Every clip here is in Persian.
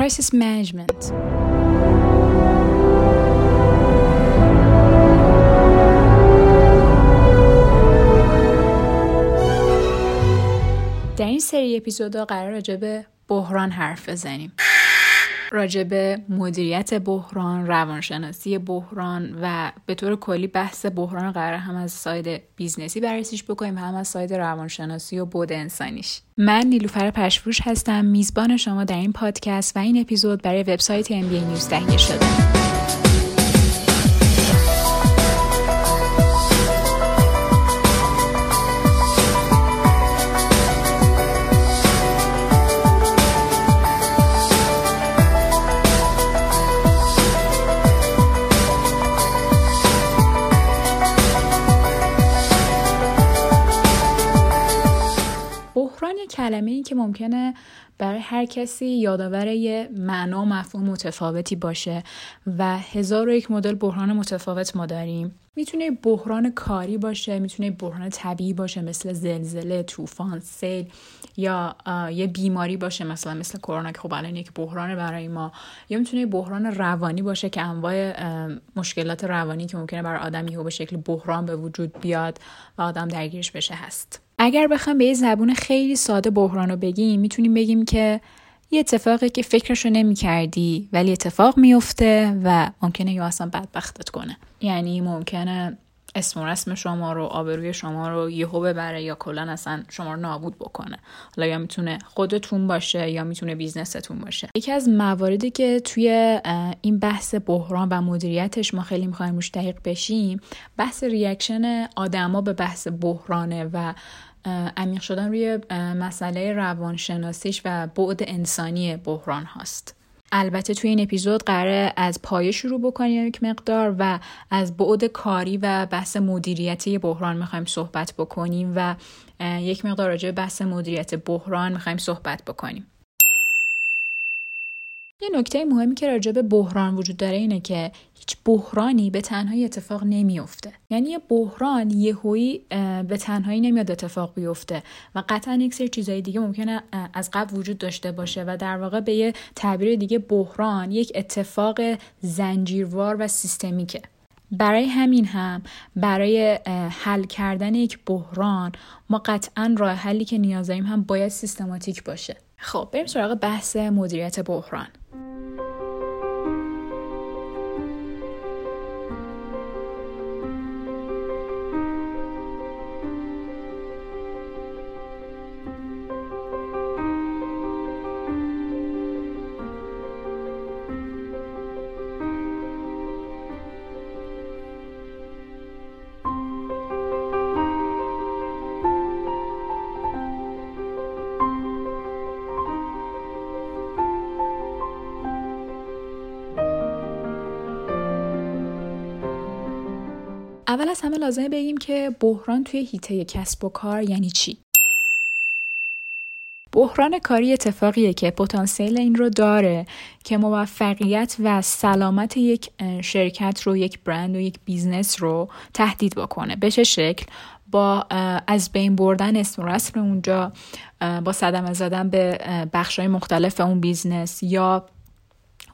crisis management. در این سری اپیزودا قرار راجع به بحران حرف بزنیم. راجع به مدیریت بحران، روانشناسی بحران و به طور کلی بحث بحران قرار هم از side business ی بررسیش بکنیم هم از side روانشناسی و بعد انسانیش. من نیلوفر پشفروش هستم میزبان شما در این پادکست و این اپیزود برای وبسایت MBA نیوز تهیه شده. کلمه ای که ممکنه برای هر کسی یادآور یه معنا مفهوم متفاوتی باشه و هزار و یک مدل بحران متفاوت ما داریم. می‌تونه بحران کاری باشه می‌تونه بحران طبیعی باشه مثل زلزله طوفان سیل یا یه بیماری باشه مثلا مثل کرونا که خب الان یک بحران برای ما. یا می‌تونه بحران روانی باشه که انواع مشکلات روانی که ممکنه برای آدمی به شکل بحران به وجود بیاد و آدم درگیرش بشه هست. اگر بخوام به یه زبون خیلی ساده بحران رو بگیم می‌تونیم بگیم که یه اتفاقی که فکرشو نمی کردی ولی اتفاق میفته و ممکنه یا اصلا بدبختت کنه. یعنی ممکنه اسم و رسم شما رو آبروی شما رو یهو ببره یا کلا اصلا شما رو نابود بکنه. حالا یا می‌تونه خودتون باشه یا می‌تونه بیزنستون باشه. یکی از مواردی که توی این بحث بحران و مدیریتش ما خیلی می‌خوایم روش دقیق بشیم بحث ریاکشن آدما به بحث بحرانه و عمیق شدن روی مسئله روانشناسیش و بعد انسانی بحران هاست. البته توی این اپیزود قراره از پایه شروع بکنیم یک مقدار و از بعد کاری و بحث مدیریتی بحران می‌خوایم صحبت بکنیم و یک مقدار راجع بحث مدیریت بحران می‌خوایم صحبت بکنیم. یه نکته مهمی که راجع به بحران وجود داره اینه که هیچ بحرانی به تنهایی اتفاق نمیافته. یعنی یه بحران یهویی به تنهایی نمیاد اتفاق بیفته و قطعا یک سری چیزهای دیگه ممکنه از قبل وجود داشته باشه و در واقع به یه تعبیر دیگه بحران یک اتفاق زنجیروار و سیستمیکه. برای همین هم برای حل کردن یک بحران ما قطعا راه حلی که نیاز داریم هم باید سیستماتیک باشه. خب بریم سراغ بحث مدیریت بحران. لازمه بگیم که بحران توی حیطه کسب و کار یعنی چی؟ بحران کاری اتفاقیه که پتانسیل این رو داره که موفقیت و سلامت یک شرکت رو یک برند و یک business رو تهدید بکنه به چه شکل با از بین بردن اسم و رسم اونجا با صدمه زدن به بخشای مختلف اون business یا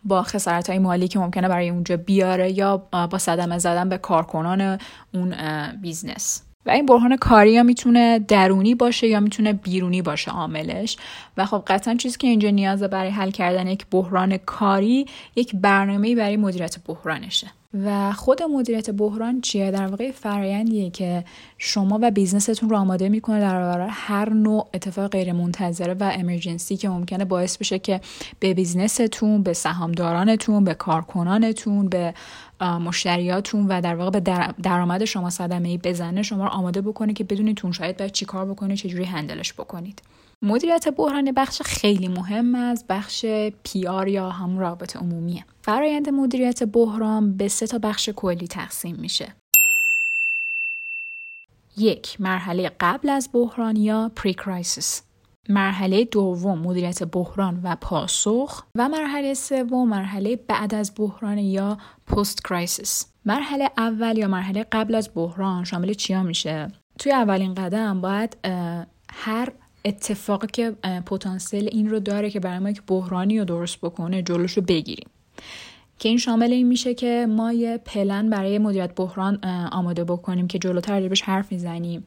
با خسارت های مالی که ممکنه برای اونجا بیاره یا با صدمه زدن به کارکنان اون business. و این بحران کاری یا می‌تونه درونی باشه یا می‌تونه بیرونی باشه عاملش. و خب قطعا چیزی که اینجا نیازه برای حل کردن یک بحران کاری یک برنامه برای مدیریت بحرانشه. و خود مدیریت بحران چیه؟ در واقع فرایندیه که شما و business تون رو آماده می‌کنه در برابر هر نوع اتفاق غیر منتظره و emergency که ممکنه باعث بشه که به business تون به سهامدارانتون به کارکنانتون به مشتریاتون و در واقع به درآمد شما صدمه ای بزنه شما رو آماده بکنه که بدونید تون شاید باید چیکار بکنید چجوری handle ش بکنید. مدیریت بحران بخش خیلی مهم از بخش PR یا همون روابط عمومیه. فرایند مدیریت بحران به سه تا بخش کلی تقسیم میشه. یک مرحله قبل از بحران یا pre-crisis مرحله دوم مدیریت بحران و پاسخ. و مرحله سوم مرحله بعد از بحران یا post crisis مرحله اول یا مرحله قبل از بحران شامل چیا میشه؟ توی اولین قدم باید هر اتفاقی که پتانسیل این رو داره که برای ما یک بحرانی رو درست بکنه جلوش رو بگیریم. که این شامل این میشه که ما یه پلن برای مدیریت بحران آماده بکنیم که جلوتر راجبش حرف می‌زنیم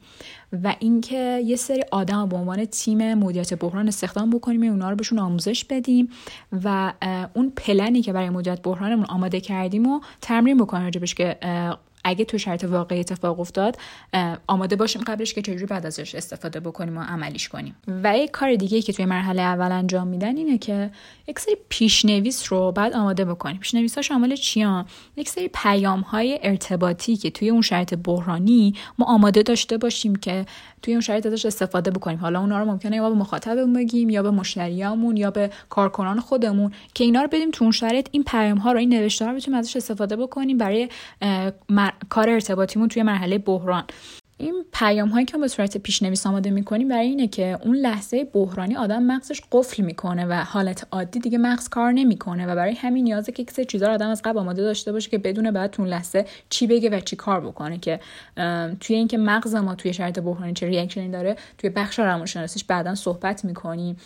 و اینکه یه سری آدم به عنوان تیم مدیریت بحران استخدام بکنیم و اونا رو بهشون آموزش بدیم و اون پلنی که برای مدیریت بحرانمون آماده کردیم و تمرین بکنیم راجبش که اگه تو شرط واقعی اتفاق افتاد آماده باشیم قبلش که چجوری بعد ازش استفاده بکنیم و عملیش کنیم. و یک کار دیگه که توی مرحله اول انجام میدن اینه که یک سری پیشنویس رو بعد آماده بکنیم. پیشنویس ها شامل چیان؟ یک سری پیام های ارتباطی که توی اون شرط بحرانی ما آماده داشته باشیم که توی اون شرایط ازش استفاده بکنیم. حالا اونا رو ممکنه یا به مخاطبمون بگیم یا به مشتریامون یا به کارکنان خودمون که اینا رو بدیم تو اون شرایط این پیام ها رو این نوشته رو بتونیم ازش استفاده بکنیم برای کار ارتباطیمون توی مرحله بحران. این پیام هایی که به صورت پیشنویس آماده می‌کنیم برای اینه که اون لحظه بحرانی آدم مغزش قفل می‌کنه و حالت عادی دیگه مغز کار نمی‌کنه و برای همین نیازه که یک چیزا آدم از قبل آماده داشته باشه که بدون بعد اون لحظه چی بگه و چی کار بکنه که توی اینکه مغز ما توی شرایط بحرانی چه ریاکشنی داره توی بخش روانشناسیش بعدا صحبت می‌کنیم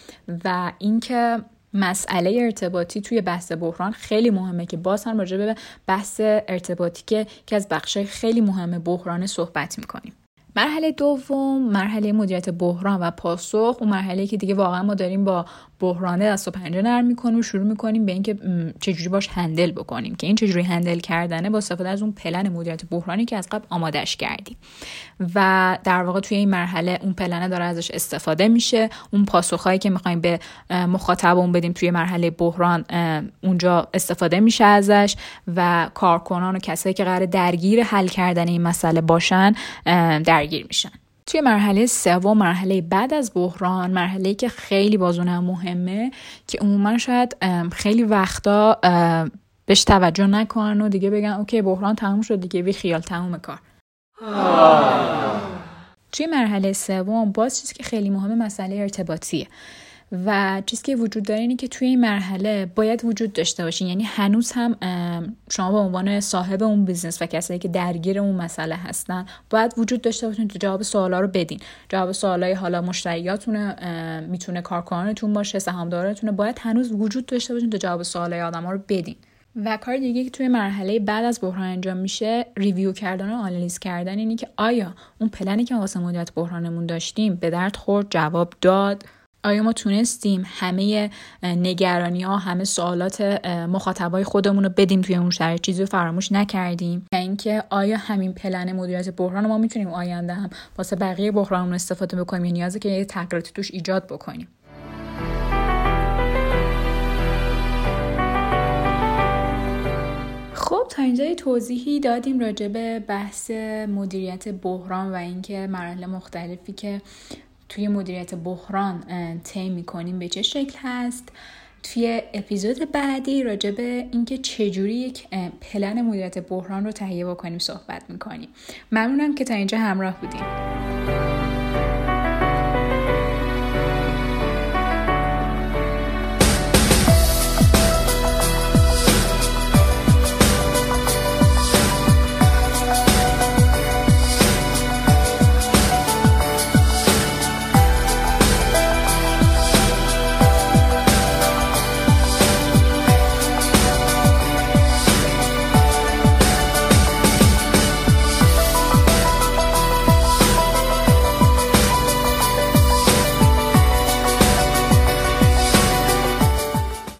و اینکه مسئله ارتباطی توی بحث بحران خیلی مهمه که باز هم راجع به بحث ارتباطی که که از بخشای خیلی مهم بحران صحبت می‌کنیم. مرحله دوم مرحله مدیریت بحران و پاسخ. اون مرحله که دیگه واقعا ما داریم با بحرانه دست و پنجه نرم می‌کنیم و شروع می‌کنیم به اینکه چجوری باش هندل بکنیم که این چجوری هندل کردنه با استفاده از اون پلن مدیریت بحرانی که از قبل آمادش کردیم. و در واقع توی این مرحله اون پلنه داره ازش استفاده میشه. اون پاسخهایی که می‌خوایم به مخاطبمون بدیم توی مرحله بحران اونجا استفاده میشه ازش و کارکنان و کسایی که قرار درگیر حل کردن این مسئله باشن درگیر میشن. توی مرحله سوم مرحله بعد از بحران مرحله که خیلی بازونه مهمه که عموما شاید خیلی وقتا بهش توجه نکنن و دیگه بگن اوکی بحران تموم شد دیگه بی خیال تموم کار. توی مرحله سوم باز چیزی که خیلی مهمه مسئله ارتباطیه. و چیزی که وجود داره اینه که توی این مرحله باید وجود داشته باشین. یعنی هنوز هم شما به عنوان صاحب اون business و کسایی که درگیر اون مسئله هستن باید وجود داشته باشین تو جواب سوالا رو بدین. جواب سوالای حالا مشتریاتونه می‌تونه کارکنانتون باشه سهامدارتونه باید هنوز وجود داشته باشین تو جواب سوالای آدما رو بدین. و کار دیگه که توی مرحله بعد از بحران انجام میشه review کردن و آنالیز کردن اینی که آیا اون پلنی که واسه مدت بحرانمون داشتیم به درد خورد؟ جواب داد. آیا ما تونستیم همه نگرانی ها همه سوالات مخاطبای خودمون رو بدیم توی اون شرایط چیزی رو فراموش نکردیم. و اینکه آیا همین پلن مدیریت بحران ما می‌تونیم آینده هم واسه بقیه بحرانمون استفاده بکنیم؟ یا نیازه که یه تغییراتی توش ایجاد بکنیم؟ خب تا اینجا توضیحی دادیم راجع به بحث مدیریت بحران و اینکه مراحل مختلفی که توی مدیریت بحران طی می‌کنیم به چه شکل هست. توی اپیزود بعدی راجع به اینکه چجوری یک پلن مدیریت بحران رو تهیه بکنیم صحبت می‌کنیم. ممنونم که تا اینجا همراه بودیم